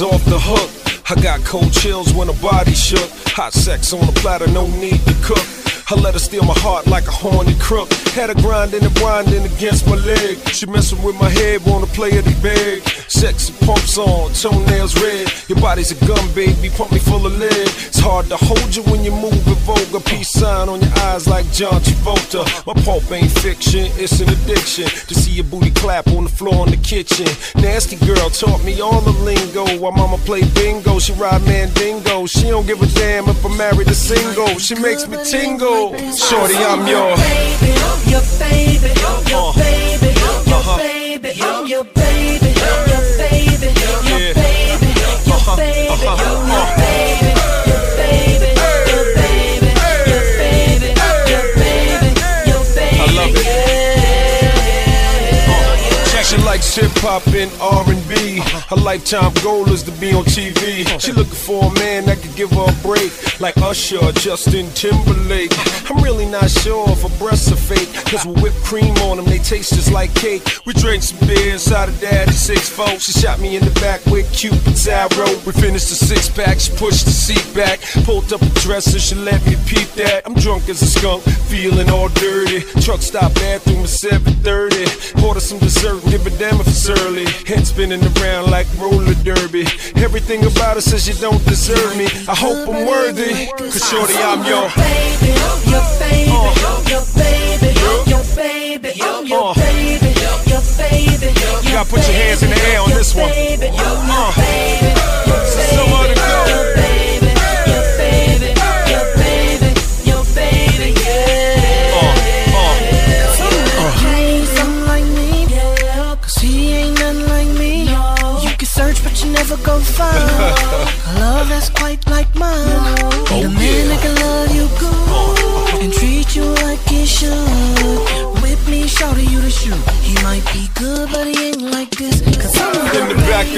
off the hook. I got cold chills when her body shook. Hot sex on the platter, no need to cook. I let her steal my heart like a horny crook. Had her grinding and grinding against my leg. She messing with my head, wanna play it big. Sexy pumps on, toenails red. Your body's a gun, baby, pump me full of lead. It's hard to hold you when you move with vulgar. Peace sign on your eyes like John Travolta. My pulp ain't fiction, it's an addiction. To see your booty clap on the floor in the kitchen. Nasty girl taught me all the lingo. While mama play bingo, she ride mandingo. She don't give a damn if I'm married or single. She makes me tingle. Shorty, I'm your baby, your baby, your baby, your baby, your baby, your baby, your baby, your baby, your baby, your baby, hip hop and R&B. Her lifetime goal is to be on TV. She looking for a man that could give her a break, like Usher, or Justin Timberlake. I'm really not sure if her breasts are fake, cause with whipped cream on them, they taste just like cake. We drank some beer inside of daddy's six four. She shot me in the back with Cupid's arrow. We finished the six pack, she pushed the seat back, pulled up a dresser, she let me peep that. I'm drunk as a skunk, feeling all dirty. Truck stop bathroom at 7:30. Order some dessert, give a damn if it's early. Head spinning around like roller derby. Everything about her says you don't deserve me. I hope I'm worthy, cause shorty, I'm your. baby, your baby, your baby, your baby, your baby, your baby. You gotta put your hands in the air on this one. Uh.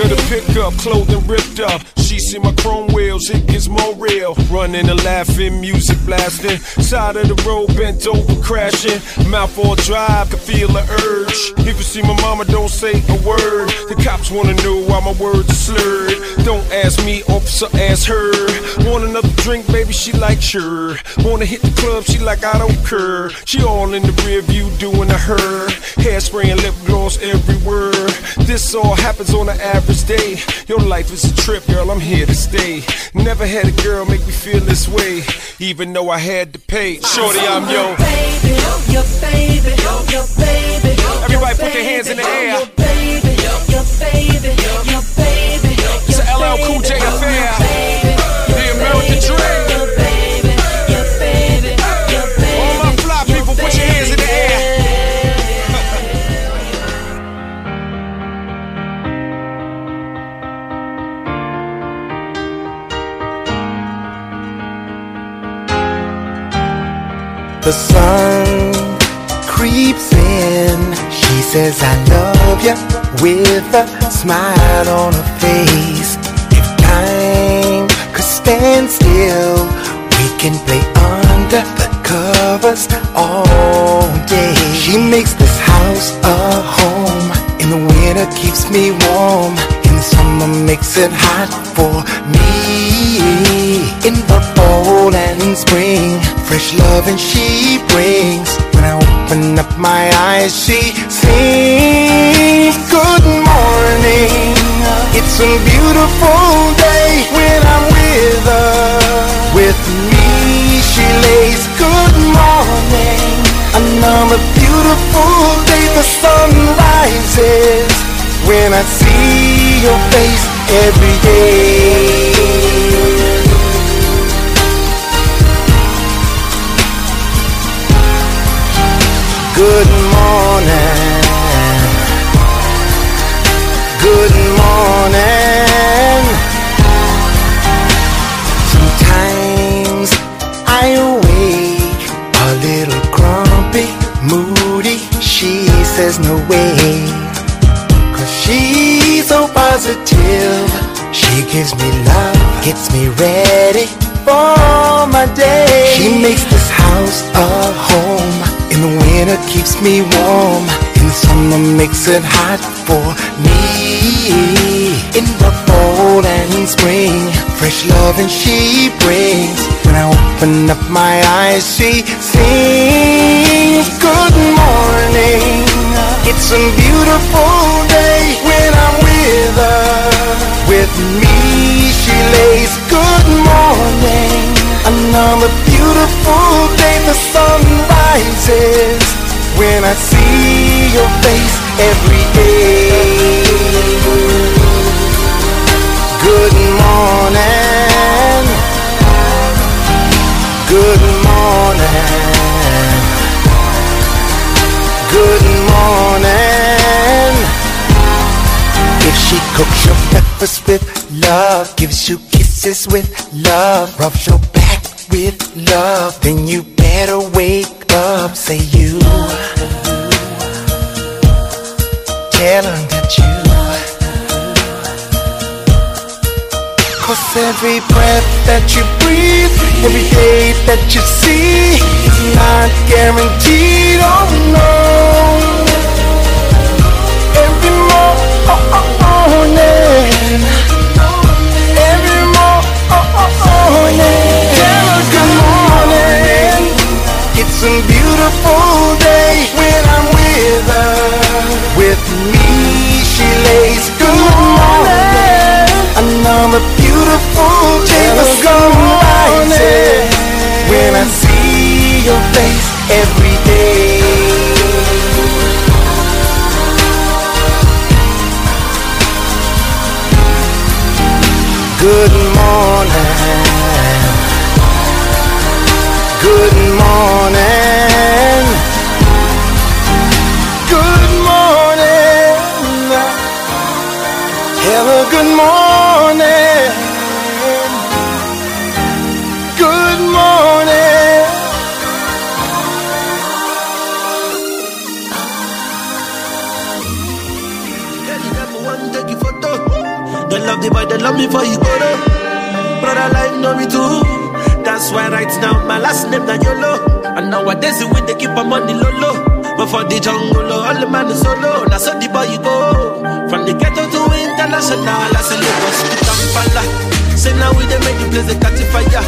Of the pickup, clothing ripped up. She see my chrome wheels, it gets more real. Running and laughing, music blasting. Side of the road, bent over, crashing. Mouth all could feel the urge. If you see my mama, don't say a word. The cops wanna know why my words are slurred. Don't ask me, officer, ask her. Want another drink, baby? She like sure. Wanna hit the club? She like I don't care. She all in the rear view doing a her. Hairspray and lip gloss everywhere. This all happens on an average day. Your life is a trip, girl. I'm here to stay. Never had a girl make me feel this way, even though I had to pay. Shorty, I'm yo. baby, your baby, your baby. Everybody put their hands in the air. Your baby, your baby, your baby. It's a LL Cool J affair. The American dream. The sun creeps in. She says, I love you with a smile on her face. If time could stand still, we can play under the covers all day. She makes this house a home. In the winter, keeps me warm. In the summer, makes it hot for me. In the fall and spring, fresh love and she brings. When I open up my eyes, she sings. Good morning. It's a beautiful day when I'm with her. With me, she lays. Good morning. Another beautiful day. The sun rises when I see your face every day. Good morning. Good morning. Sometimes I awake a little grumpy, moody. She says no way. Cause she's so positive. She gives me love, gets me ready for my day. She makes this house a home. In the winter keeps me warm. In summer makes it hot for me. In the fall and spring. Fresh love and she brings. When I open up my eyes, she sings. Good morning. It's a beautiful day when I'm with her. With me, she lays. Good morning. Another beautiful day, the sun rises. When I see your face every day. Good morning. Good morning. Good morning. If she cooks your breakfast with love, gives you kisses with love, rubs your back with love, then you better wake up. Say you. Her that you. Cause every breath that you breathe, every day that you see is not guaranteed, oh no. Every morning, oh, oh, oh, every morning, tell good morning. It's a beautiful day when I'm with her. With me, she lays good morning. Another beautiful day sun rises when I see your face every day. Good morning. Good morning. My last name na YOLO. And nowadays we they keep my money low low. But for the jungle, oh, all the man is solo. Now so the boy you go. From the ghetto to international, I say Lagos to Kampala. Say now we they make the place they catch fire.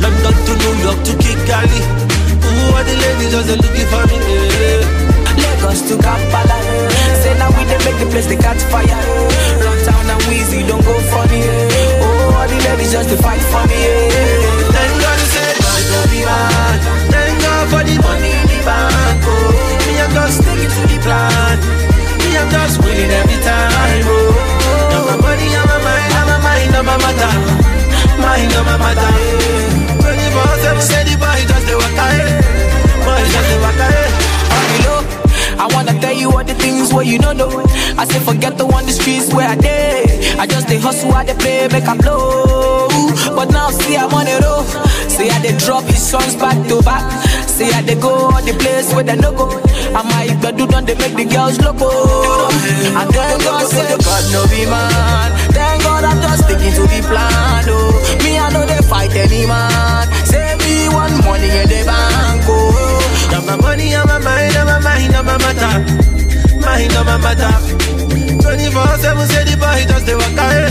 London to New York to Kigali. Ooh, all the ladies just looking for me. Yeah. Lagos to Kampala. Eh. Say now we dey make the place they catch fire. Eh. Runtown and Weezy don't go funny. Eh. Oh, all the ladies just to fight for me. Thank God said God be man. Thank God for the money in the bank. Oh, me I'm just sticking to the plan. Me I'm just winning every time. Oh, now my body and my mind, and my mind and my matter, mind and my matter. Twenty four seven, say the boy just the waka, eh. boy just the waka. eh. On the low, I wanna tell you all the things where you don't know. I say forget the one the streets where I did. I just they hustle, I they play, make I blow. But now see I'm on the road. See how they drop his songs back to back. See how they go all the place where they no go. I might but do they make the girls loco. And thank God say God no be man. Thank God I'm just sticking to the plan. Oh, me I know they fight any man. Say me one money in the bank. Oh. Now my money and my mind and my mind and my matter, mind and my matter. Twenty four seven, say the boy just the waka, eh.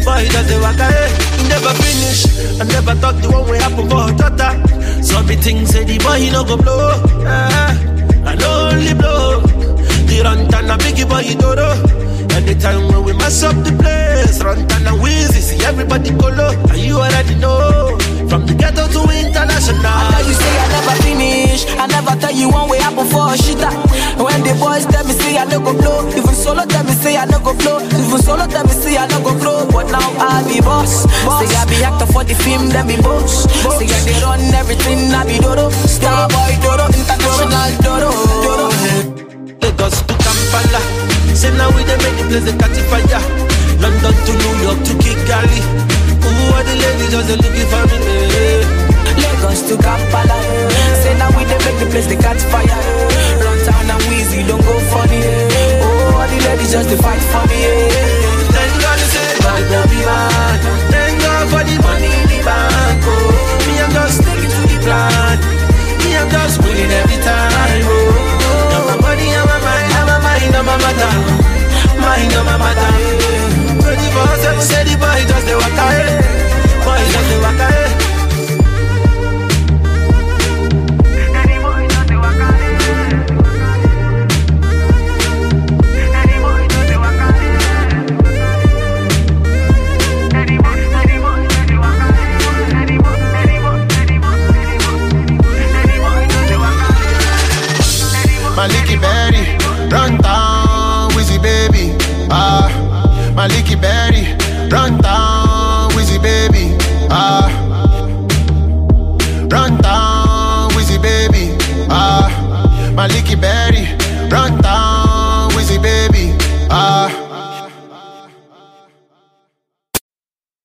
boy just the waka. Eh. Never finish. I never thought the one way happen for her daughter. Some be things say the boy he no go blow. Uh-huh. I no only blow. The run and a biggie boy he dodo. Anytime when we mess up the place, run and a wheezy, see everybody go low. And you already know. From the ghetto to international. I you say I never finish. I never tell you one way happen for a shitter. When the boys tell me say I no go blow, even solo me say I no go blow, even solo tell me say I no go blow. But now I be boss. Say I be actor for the film, then be boss. Say I they run everything, I be dodo. Star boy dodo, international dodo. dodo. Lagos to Kampala. Say now we dey make the place they catch fire. London to New York to Kigali. Ooh, all the ladies just they looking for me. eh. Lagos to Kampala. Say now we dey make the place they catch fire. Runtown and Weezy don't go funny all the ladies just to fight for me. Yeah. Thank God you said bad no be bad. Thank God for the money in the bank. Oh. Me I'm just sticking to the plan. Me I'm just winning every time. Oh. Now my body and my mind, and my mind and my mind. mind and my matter. Twenty four seven, say the boy just the walk away, boy just the walk away. my leaky berry. Run down, Wizzy baby. Ah. Run down, Wizzy baby. Ah. My leaky berry. Run down, Wizzy baby. Ah.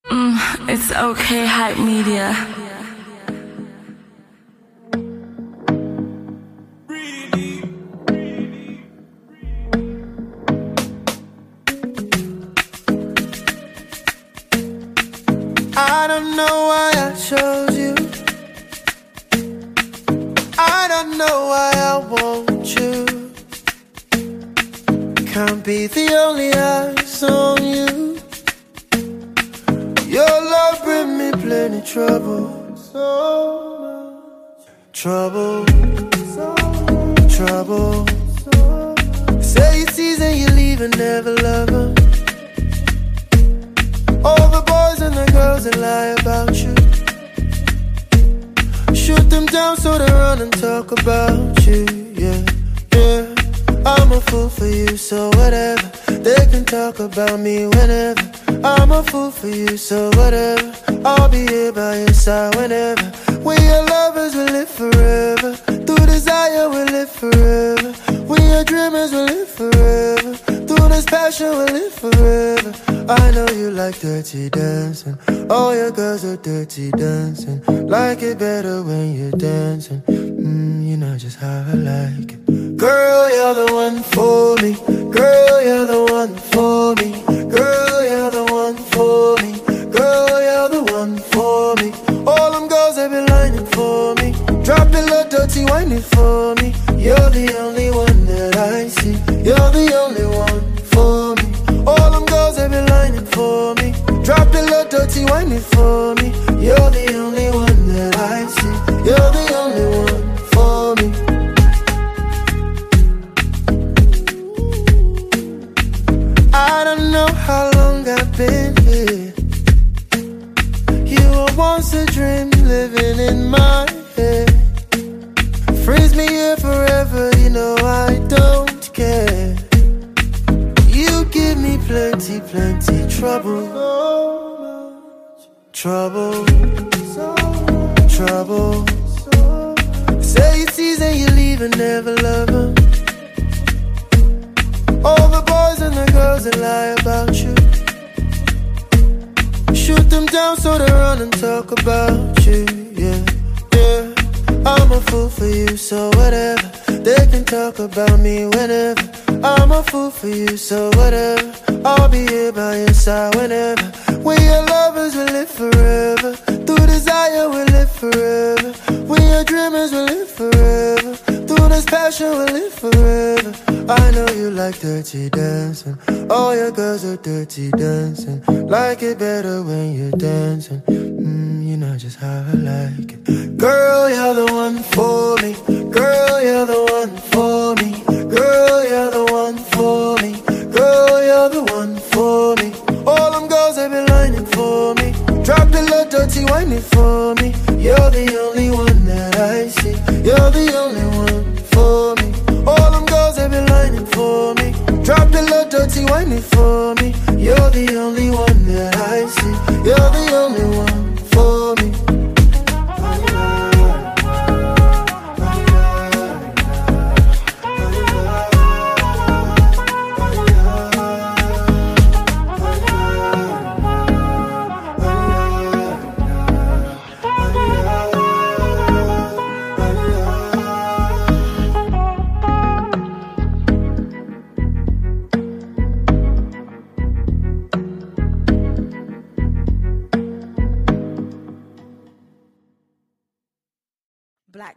Mm, it's okay, hype media.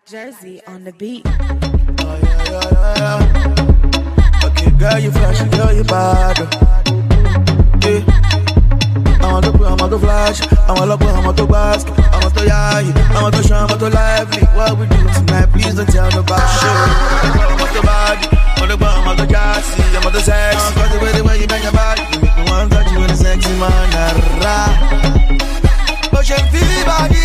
Jersey on the beat. Oh, yeah, yeah, yeah, okay, girl, you flash, girl, you bad. Yeah. I want to put, I want to flash. I want to put, I want to bask. I want to yah, I want to show, I want to lively. What we do tonight, please don't tell nobody. Sure. I want to body. I want to put, I want to gassy. I want to sex. I'm crazy with the way you bang your body. You make me want to touch you in a sexy manner. But you feel body.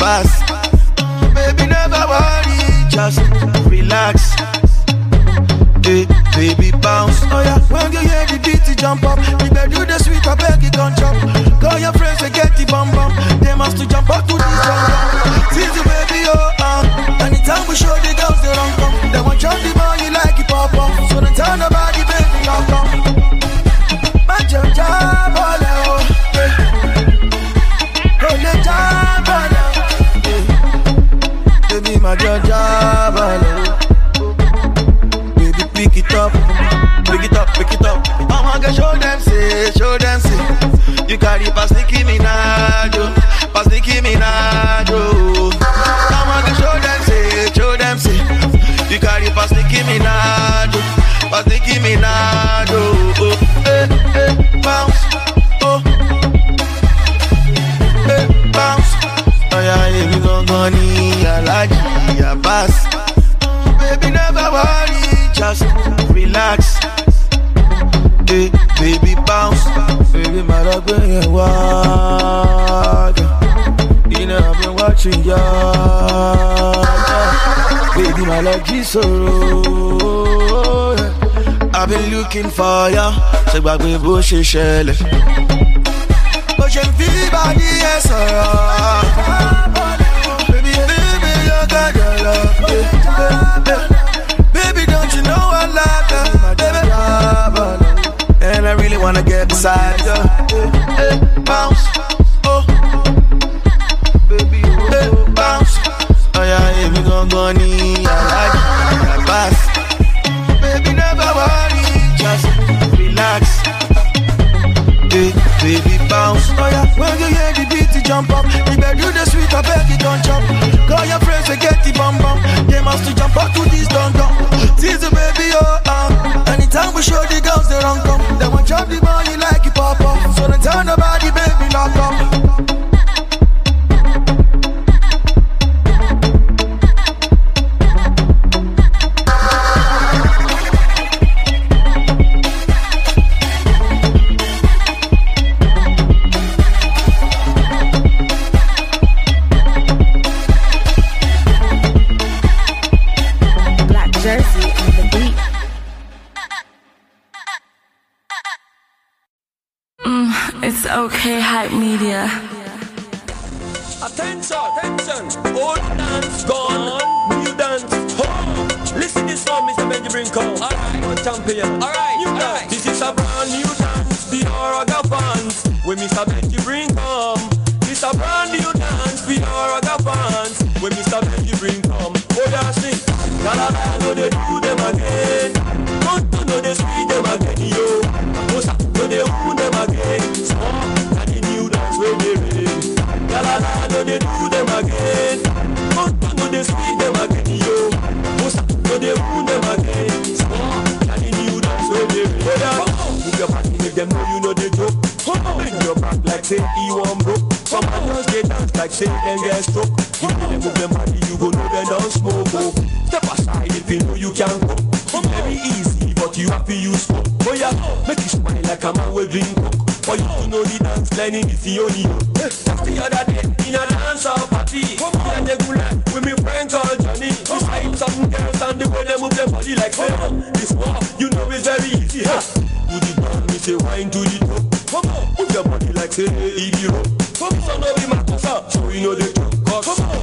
a. Baby, never worry, just relax. Hey, baby, bounce. Oh yeah, when you hear the beat, you jump up. The bed do the sweet, I beg you, don't jump. Call your friends to get the bum bum. They must to jump up to the jump. See the baby, oh, uh. Anytime we show the girls, they sorrow. I've been looking for ya, ṣe gbàgbé bó ṣe ṣẹlẹ̀. but ṣe ń fi bàbí ẹ sọ̀rọ̀. Baby, baby, you got your love. Baby, don't you know I love you, baby? And I really wanna get beside you. don't jump. Call your friends to get the bum bum. They must to jump up to this dun dun. Tease the baby, oh, ah. Uh. Anytime we show the girls, they run come. They want to jump the ball,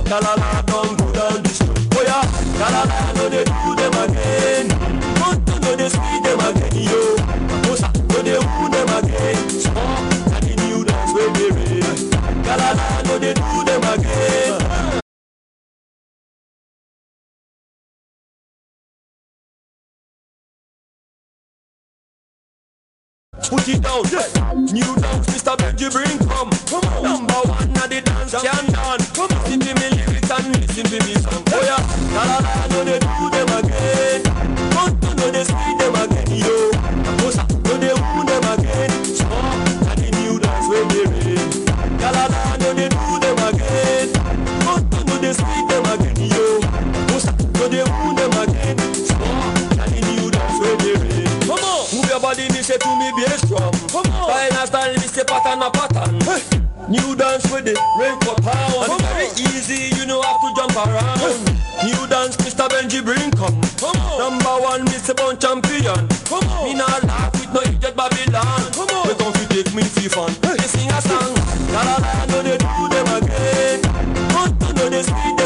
come on, Oh yeah, they do them again. You they them again, yo. They them again. That the new dance will be real. They do them again. put it down. Yeah. New dance, Mr. Big, you bring from. Come on. Number one, now the dance can done. Come on. Listen to me lyrics and listen to me song. Oh yeah, la la la, they do them. Body, me say to me bass drum. Style and me say pattern a pattern. New dance with the raincoat on. Very easy, you know have to jump around. New dance, Mr. Benji bring come. Number one, Mr. Bun champion. Me not laugh with no idiot Babylon. Come to take me for fun. They sing a song. La la la, no they do them again. Don't you know they speed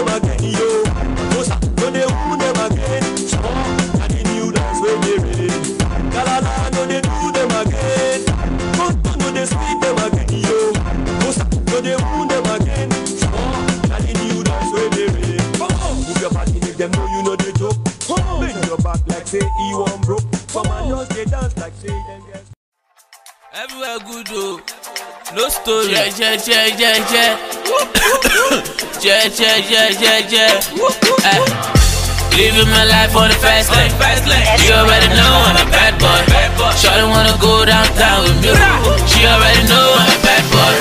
say he one broke. Come on, just they dance like say them get. Everywhere good o. No story. Jẹ jẹ jẹ jẹ jẹ. Jẹ jẹ jẹ jẹ jẹ. Eh. Living my life on the fast lane. You already know I'm a bad boy. Shawty wanna go downtown with me. She already know I'm a bad boy.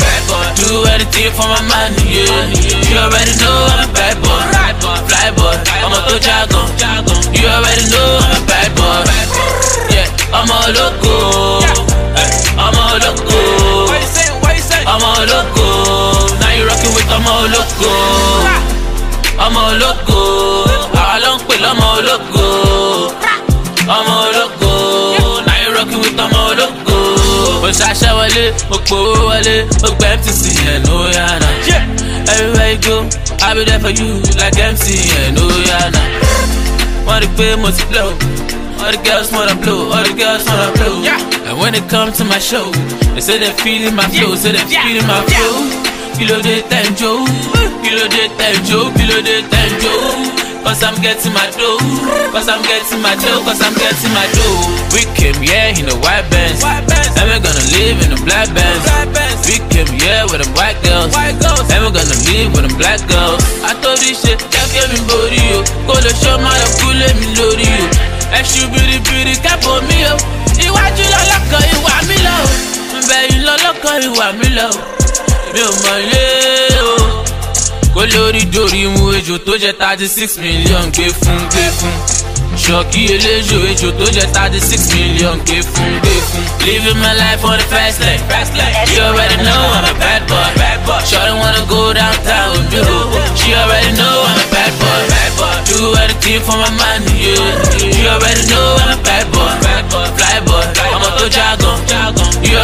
Do anything for my money, yeah. You already know I'm a bad boy. Fly boy, I'm a to jargon. You already know I'm a bad boy. Yeah, I'm a loco. I'm a loco. I'm a loco. Now you rocking with I'm a loco. I'm a loco. Àwa ló ń pè lọ́mọ ológo. Ọmọ ológo. Now you rocking with ọmọ ológo. Mo ṣaṣẹ́ wọlé, mo gbowó wọlé, mo gbẹ MTC ẹ̀ ló. Everywhere you go, I be there for you like MC ẹ̀ ló yàrá. Wọ́n rí pé mo ti blow. All the girls wanna blow, all the girls wanna blow. And when it comes to my show, they say they're feeling my flow, say they're feeling my flow. Kilo de tenjo, kilo de tenjo, kilo de tenjo. Cause I'm getting my dough, cause I'm getting my dough, cause I'm getting my dough. We came here in the white bands, and we're gonna live in the black bands. We came here with them white girls, and we're gonna live with them black girls. I told this shit, can't get me body, yo. Go to show my love, cool, let me load you. Ẹṣu biribiri kẹ́pọ̀ mi o. Iwájú lọ́lọ́kọ̀ ìwà mi lọ. Bẹ̀yìn lọ́lọ́kọ̀ ìwà mi lọ. Mi ò mọ̀ ilé o. Kó lórí dorí mu ejò tó jẹ́ thirty six million gbé fún gbé fún. Ṣọ̀kí eléjò ejò tó jẹ́ thirty six million gbé fún gbé fún. Living my life on the fast lane. Fast lane. You already know I'm a bad boy. Bad boy. Shawty wanna go downtown with me. She already know I'm a bad boy. Bad boy. Do anything for my money, yeah. You already know I'm a bad boy. Bad boy. Fly boy. I'm a to jargon. You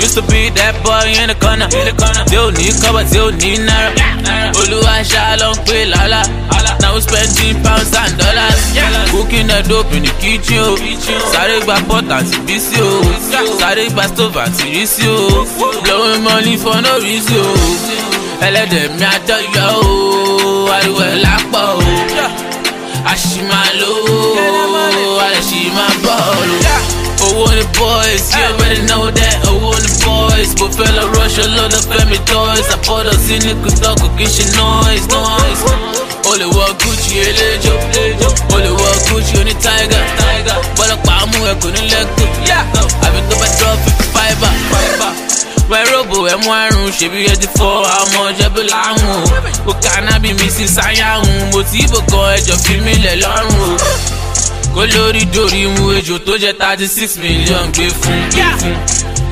Used to be that boy in the corner. Tí ò ní kọ́bọ̀ tí ò ní náírà. Olúwa ṣá ló ń pè. Now we spend spending pounds and dollars. Cooking the dope in the kitchen oh. o. Sáré gba pot àti bísí o. Sáré gba stove àti rísí o. Blowing money for no reason o. Ẹlẹ́dẹ̀ mi àjọyọ̀ o. Oh. Ariwo ẹ̀ lápọ̀ o. Àṣìmáà lówó. Àṣìmáà bọ́ọ̀lù. Owó ni boys, you already know that. Owó ni boys, fẹ́ lọ rush olódò fẹ́mi toys. Àbọ̀dọ̀ sí ní kùtọ́ kò kí n ṣe noise, noise. O lè wọ Gucci eléjò, o lè wọ Gucci oní tiger. Bọ́lọ́pàá mú ẹ kò ní lẹ́kọ̀ọ́. Àbí tó bá drop fifty five wẹ́rọ̀bù ẹ̀mú àrùn ṣèbí ẹ ti fọ àmọ́ jẹ́bí láhùn o kò kánábì mi sí sáyàhùn mo ti bò kan ẹjọ́ fi mí lẹ̀ lọ́rùn o kó lórí dorí mu ejò tó jẹ́ thirty six million gbé fún gbé fún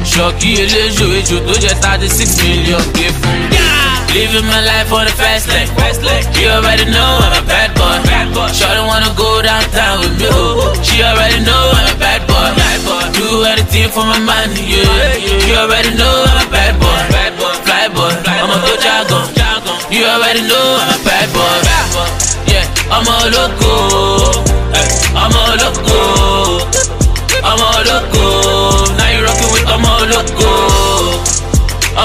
ṣọ́ọ̀kì eléjò ejò tó jẹ́ thirty six million gbé fún gbé fún. Living my life on the fast lane. You already know I'm a bad boy. Bad boy. Shawty wanna go downtown with me. She already know I'm a bad boy. Do anything for my money, yeah. You already know I'm a bad boy. Bad boy. Fly boy. I'm a to jargon. You already know I'm a bad boy. Bad boy. Yeah, I'm a loco. I'm a loco.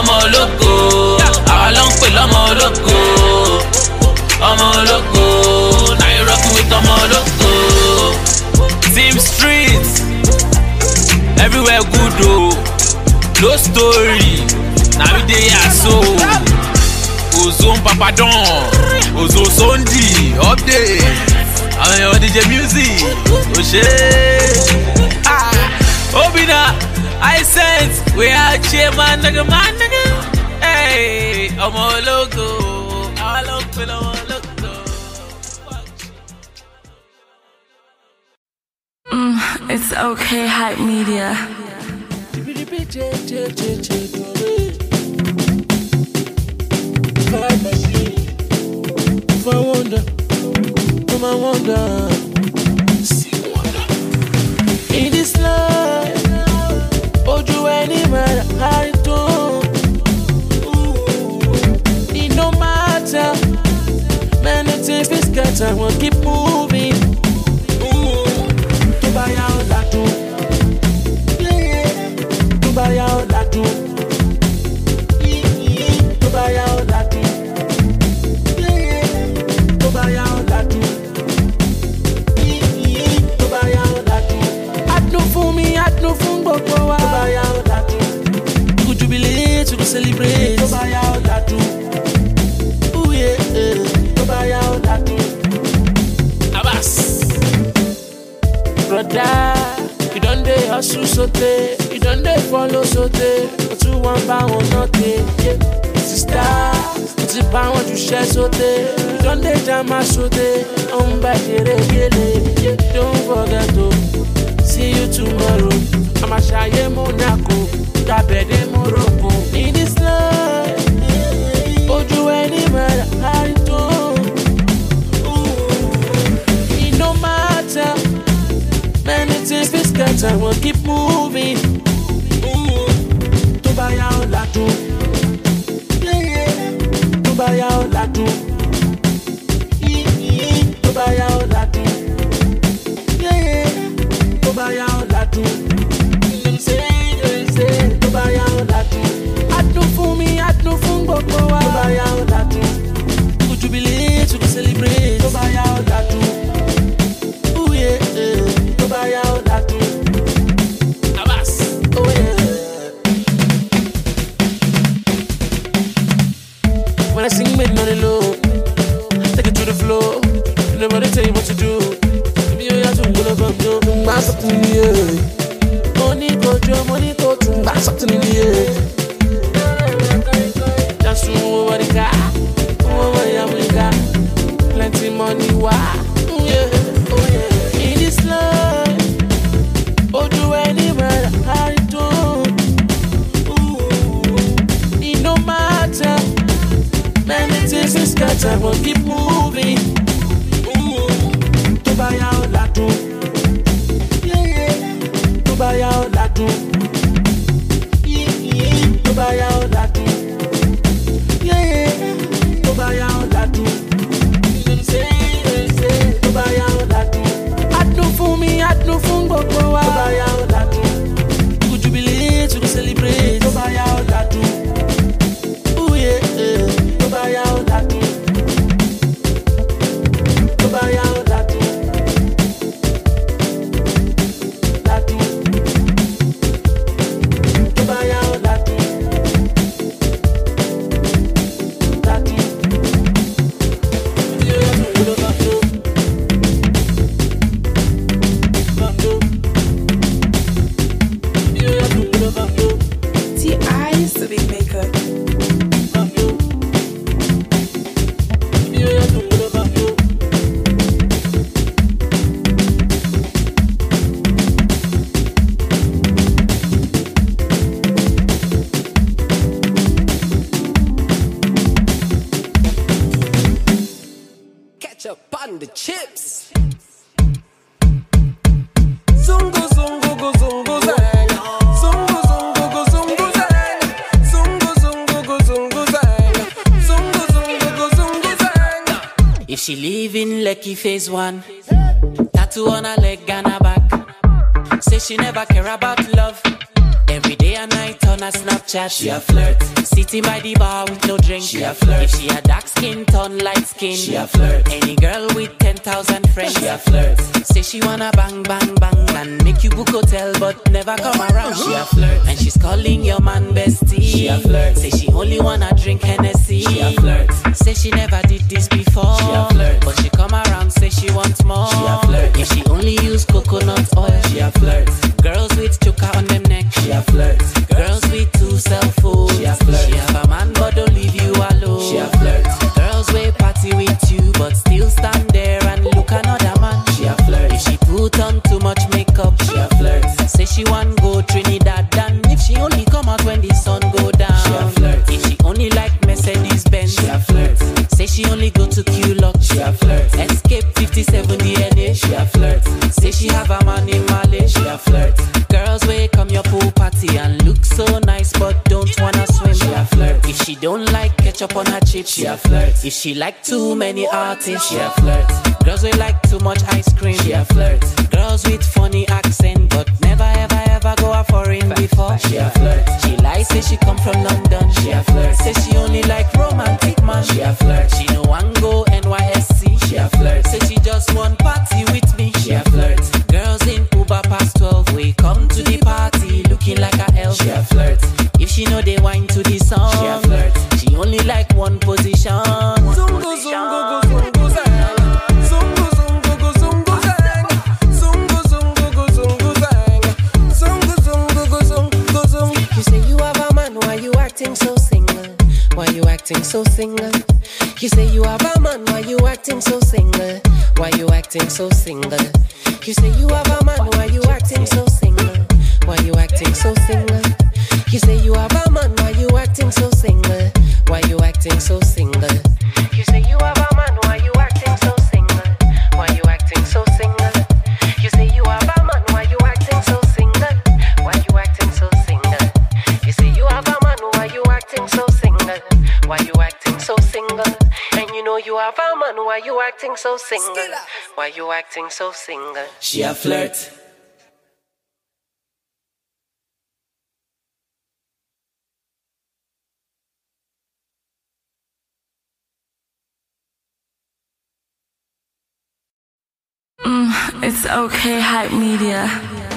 A loco. Àwa ló ń pè lọ́mọ ológo. Ọmọ ológo. Rocking with ọmọ ológo. Team street. Everywhere good o. No story. Na we dey here so. Ozone Papadon. Ozo Sondi. Update. àwọn èèyàn DJ music ò ṣe é. Obina, I sense we are cheer man nigga man nigga. Hey, ọmọ ológo, àwọn ló ń pè lọ́wọ́ ológo. It's okay, hype media. If I wonder, come I wonder. It matter, we scatter, we'll keep moving. Celebrate. Tó bá yá ó. Ooh, yeah, yeah. Tó bá yá ó dàtún. Abas. Brother, you don dey hustle sote, you don dey follow sote, o tún wọn bá wọn náà tè. Sista, o ti bá wọn jù ṣẹ́ sote, you don dey jama sote, ó ń bá ṣeré gélé. Don't forget o, see you tomorrow, àmàṣàyé Monaco, gbàbẹ̀dẹ̀ Morocco. Scatter, we'll keep moving. Tó bá yá ládùn. Tó bá yá ládùn. Tó. Go jubilate, we celebrate. Tó bá. Adùn fún phase one, tattoo on her leg and her back. Say she never care about love. Every day and night on a Snapchat, she a flirt. Sitting by the bar with no drink, she a flirt. If she a dark skin, turn light skin, she a flirt. Any girl with ten thousand friends, she a flirt. Say she wanna bang bang bang and make you book hotel, but never come around, she a flirt. And she's calling your man bestie, she a flirt. Say she only wanna drink Hennessy, she a flirt. Say she never did this before, she a flirt. But she come around, say she wants more, she a flirt. If she only use coconut oil, she a flirt. Girls with choker on them neck, she a flirt. Girls with two cell she like too many artists, she a flirt. Girls way like too much ice cream, she a flirt. Girls with funny accent but never ever ever go a foreign before, she a flirt. She lies say she come from London, she a flirt. Say she only like romantic man, she a flirt. She no one go NYSC, she a flirt. Say she just want party with me, she a flirt. Girls in Uber past 12, we come to the party looking like a elf, she a flirt. If she know they wine to you know you have a man, why you acting so single? Why you acting so single? She a flirt. Mm, it's okay, hype media.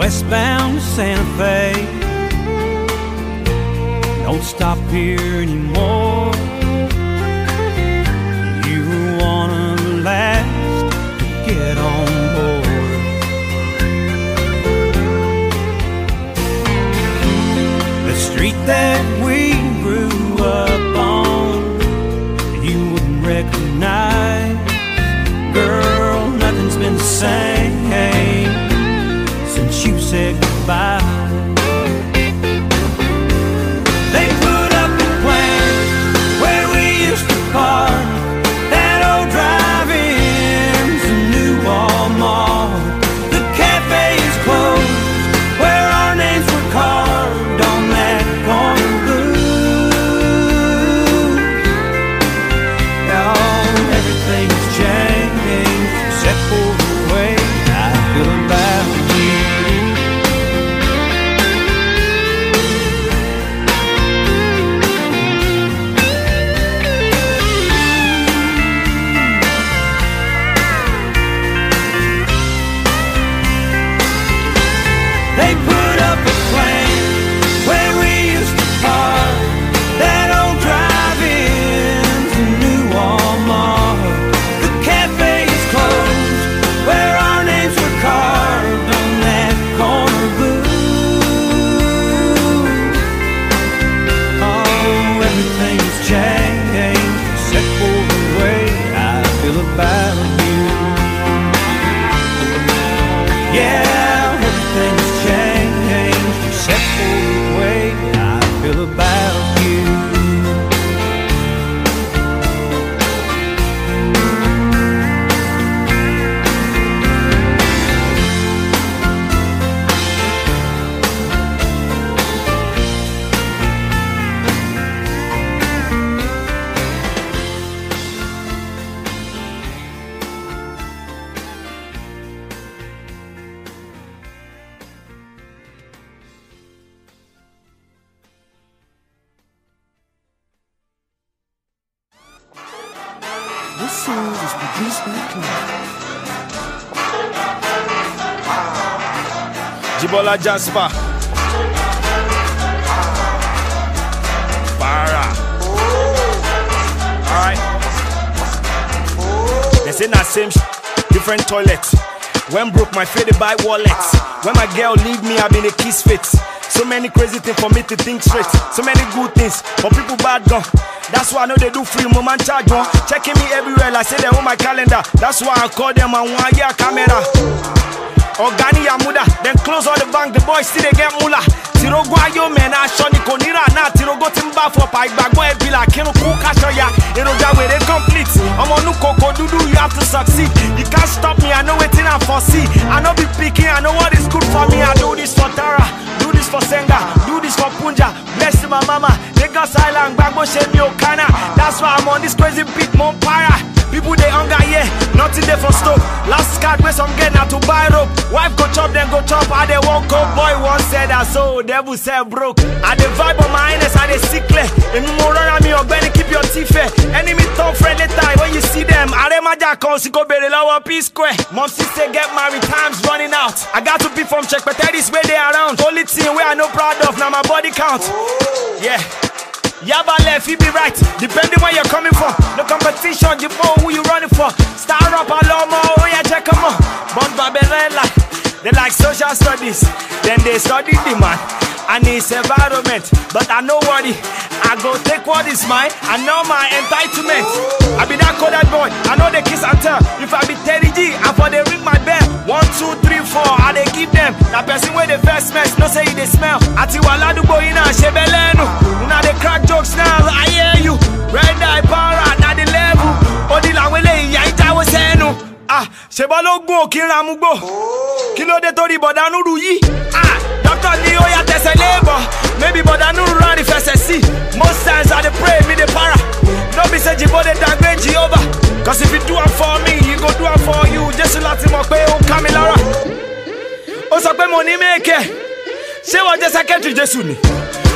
Westbound to Santa Fe don't stop here anymore. You were one of the last to get on board. The street that we grew up on, you wouldn't recognize. Girl, nothing's been the same since Jasper. Para. Alright. They say na same different toilet. When broke my faded by wallet. When my girl leave me, I been a kiss fit. So many crazy things for me to think straight. So many good things for people bad gone. That's why I know they do free moment charge one. Checking me everywhere, like say they on my calendar. That's why I call them and one year camera. Organi Yamuda, then close all the bank, the boys still they get mula. Tirogo ayo man, aṣọ ni kò níra náà. Tirogo ti ń bá fọpa ìgbàgbọ́ ẹbí là kírun kú káṣọ ya. Èròjà wèrè complete. Ọmọ inú kòkó dúdú, you have to succeed. You can't stop me, I know wetin I foresee. I no be pikin, I know what is good for me. I do this for Tara, this for Senga, do this for Punja. Bless my mama, Lagos Island, gbàgbọ́ ṣe mi ò kánà. That's why I'm on this crazy beat, mo ń. People they hunger, yeah, nothing there for stove. Last card where some get now to buy rope. Wife go chop, then go chop, I they won't go. Boy one said that so, devil said broke. I the vibe on my highness, I they sickle. If you more around me, or Benny, keep your teeth fair. Enemy talk friendly time when you see them. I maja come, see go bury lower P square. Mom sister get married, time's running out. I got to be from check, but that is where they around. Only thing where I no proud of, now my body count. Yeah. Yaba left, you be right, depending where you're coming from. No competition, you know who you running for. Star up a lomo, oh yeah, check them out. Bon Babelella, they like social studies, then they study the man and his environment. But I know what it, I go take what is mine, I know my entitlement. I be that coded boy, I know the kiss and tell. If I be Teddy G, I for they ring my bell. One, two, three, four, I they give them. That person where they first mess, no say they smell. Ati wala du boy na shebelenu. Una they crack jokes now, I hear you. Red eye para, na the level. Odi la wele iya itawo senu. Ah, ṣèbọ́ ló gún òkè ń ramúgbò. Kí ló dé torí bọ̀dá yìí? Ah, dókítà ní ó yà tẹ̀sẹ̀ léèbọ̀. Maybe bọ̀dá rán ní fẹsẹ̀ sí. Most times I dey pray, me dey para. No be say Jibo dey downgrade Jehovah. Cause if you do am for me, he go do am for you. Jésù láti mọ̀ pé ó ń ká mi lára. Ó sọ pé mo ní mèkè. Ṣé wọ́n jẹ́ sẹ́kẹ́tìrì Jésù ni?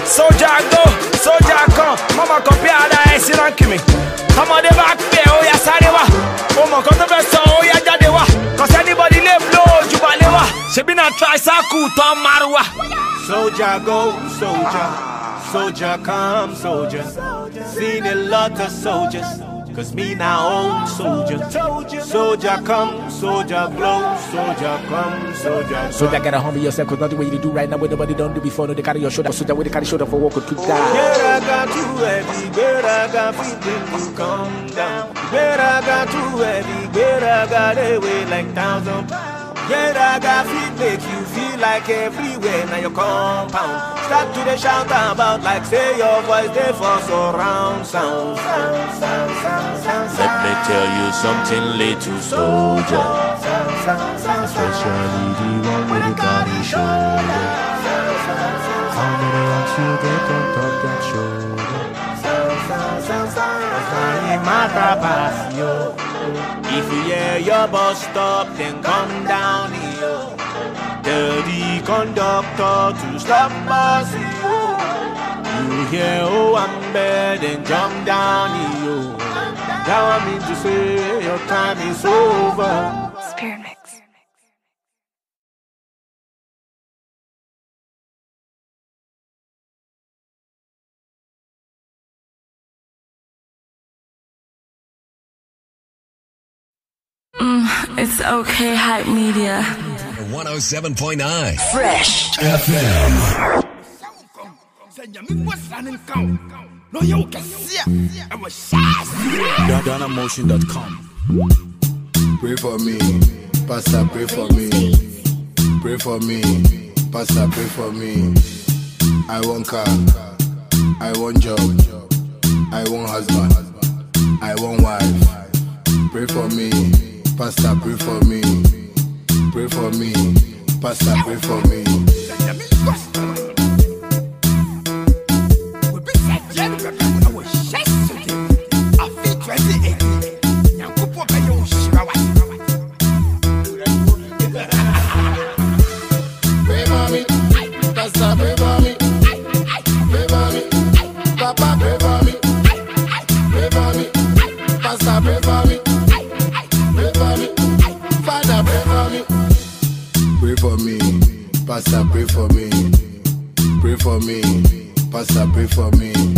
Sójà go, sójà kan, mọ́mọ́ kan bí ara ẹ̀ sí ránkì mi. Pè ó yá sáré wá. Ó mọ̀ kan tó fẹ́ sọ ó yá jáde wá. Cause anybody blow ojú balẹ̀ wá. Ṣebí na tricycle tán márùwá. Soldier go, soldier, soldier come, soldier. Seen a lot of soldiers, cause me now old soldier. Soldier come, soldier blow, soldier come, soldier. So that gotta humble yourself, cause nothing what you do right now, what nobody don't do before, no, they carry your shoulder, so that way they carry shoulder for walk or to die. Better got too heavy, better got feeling to come down. Better got too heavy, better got away like thousand pounds. Yeah, I got feet make you feel like everywhere now your compound. Start to the shout about like say your voice they for surround sound. Let me tell you something, little soldier. Especially the one with the body shoulder. How many rocks you get on top that shoulder? If you hear your bus stop, then come down here. Tell the conductor to stop bus You hear oh I'm bad, then jump down here. Now I mean to say your time is over. It's okay, hype media. 107.9 Fresh FM. No, DanaMotion.com. Pray for me, Pastor. Pray for me. Pray for me, Pastor. Pray for me. I want car. I want job. I want husband. I want wife. Pray for me. Pastor, pray for me. Pray for me. Pastor, pray for me. Pray for me. Pastor, pray for me. Pray for me. Papa, pray. Pastor, pray for me. Pray for me. Pastor, pray for me.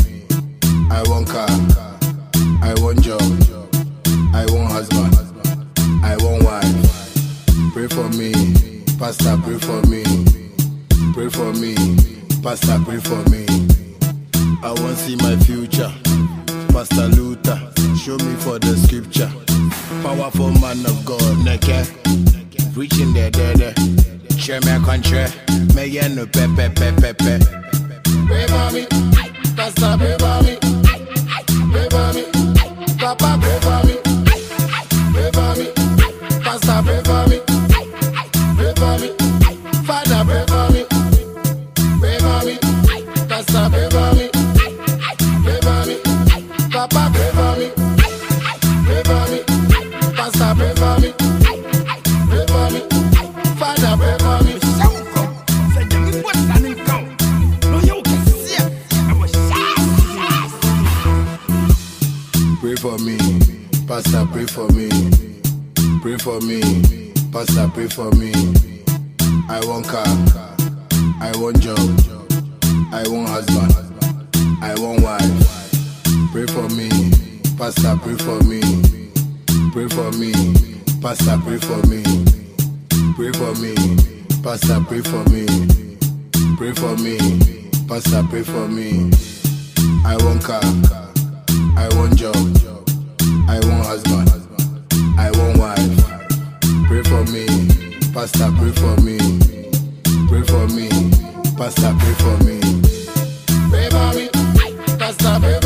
Pastor, pray for me. Pray for me. Pastor, pray for me. Pray for me. Pastor, pray for me.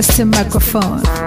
testing microphone.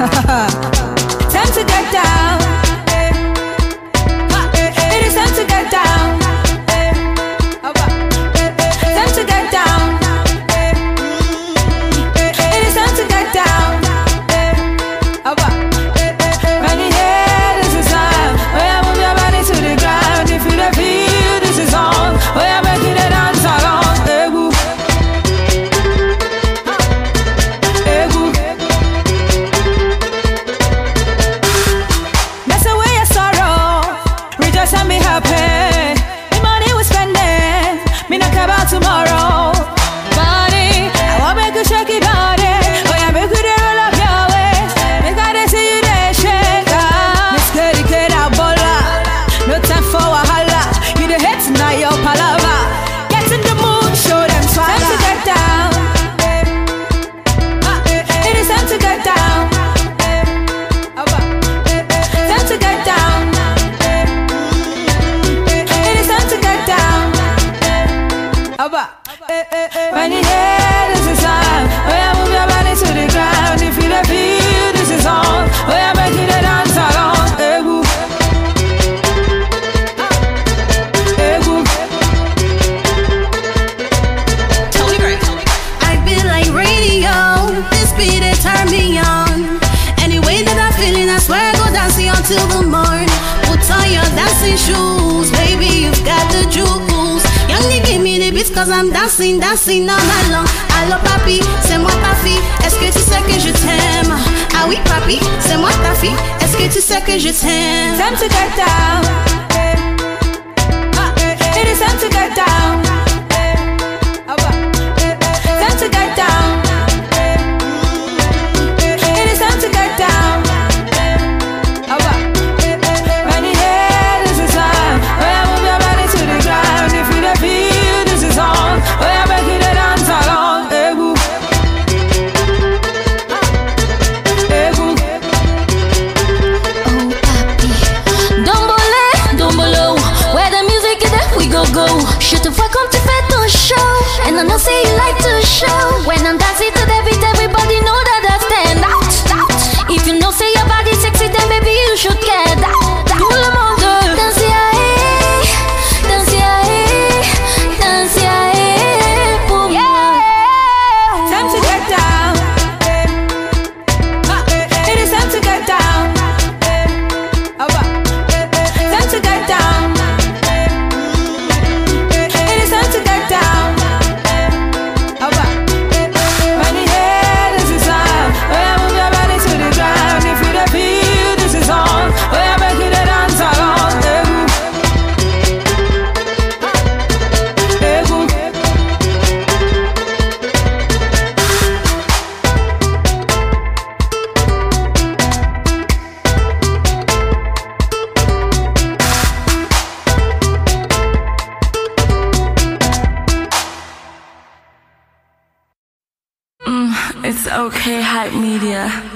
Hype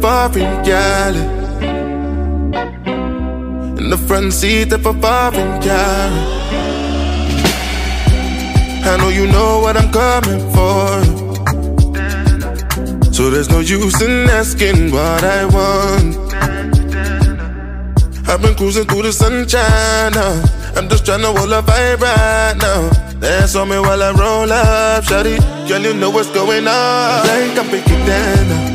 foreign gal In the front seat of a foreign car I know you know what I'm coming for. So there's no use in asking what I want. I've been cruising through the sunshine now I'm just trying to hold a vibe right now. Dance on me while I roll up, shawty. Girl, you know what's going on. Like I'm now Get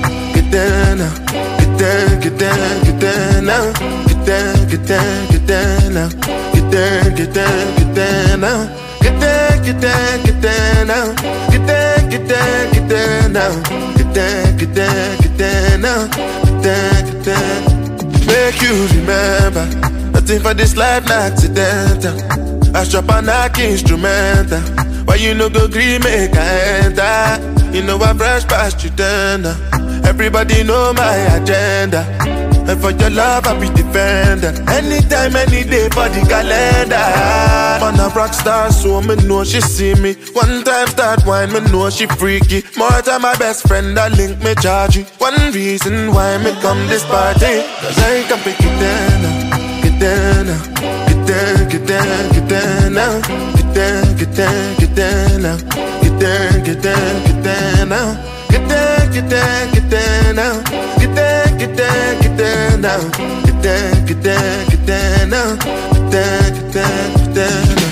now Get down, get down, get down now Get down, get down, get down now Get down, get down, get down now Get down, get down, get down now Get down, get down, get down now Get down, get down, get down now Get down, get down Make you remember Nothing for this life, not accidental I shop a knock instrumental. Why you no go green make I enter? You know I fresh past you then. Everybody know my agenda. And for your love, I be defender. Anytime, any day for the calendar. Man, a rock star, so me know she see me. One time start wine, me know she freaky. More time, my best friend, I link me charge you. One reason why me come this party. Cause I can pick it down, get down, get down, get down, get down now. Get down, get down, get down now. Get down, get down, get down now. Get down, get down, get down now. Get down, get down, get down now. Get down, get down, get down now. Get down, get down, get down now.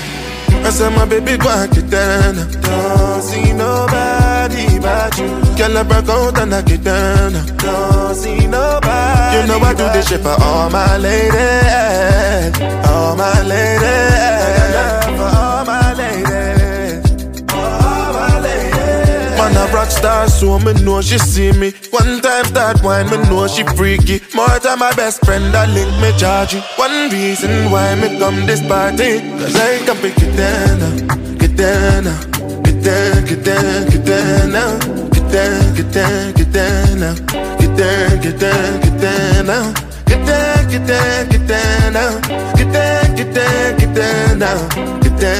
I said my baby go and get down now. Don't see nobody but you. Girl, I break out and I get down now. Don't see nobody. You know I do this shit for all my ladies, all my ladies, for all my ladies, all my ladies. Man, a rock star, so me know she see me. One time start wine, me know she freaky. More time my best friend, I link me charge you. One reason why me come this party, cause I can pick it down, get down, get down, get down, get down. Get down, get down, get down. Get down, get down, get down. Get down, get down, get down. Get down, get down, get down. Get down,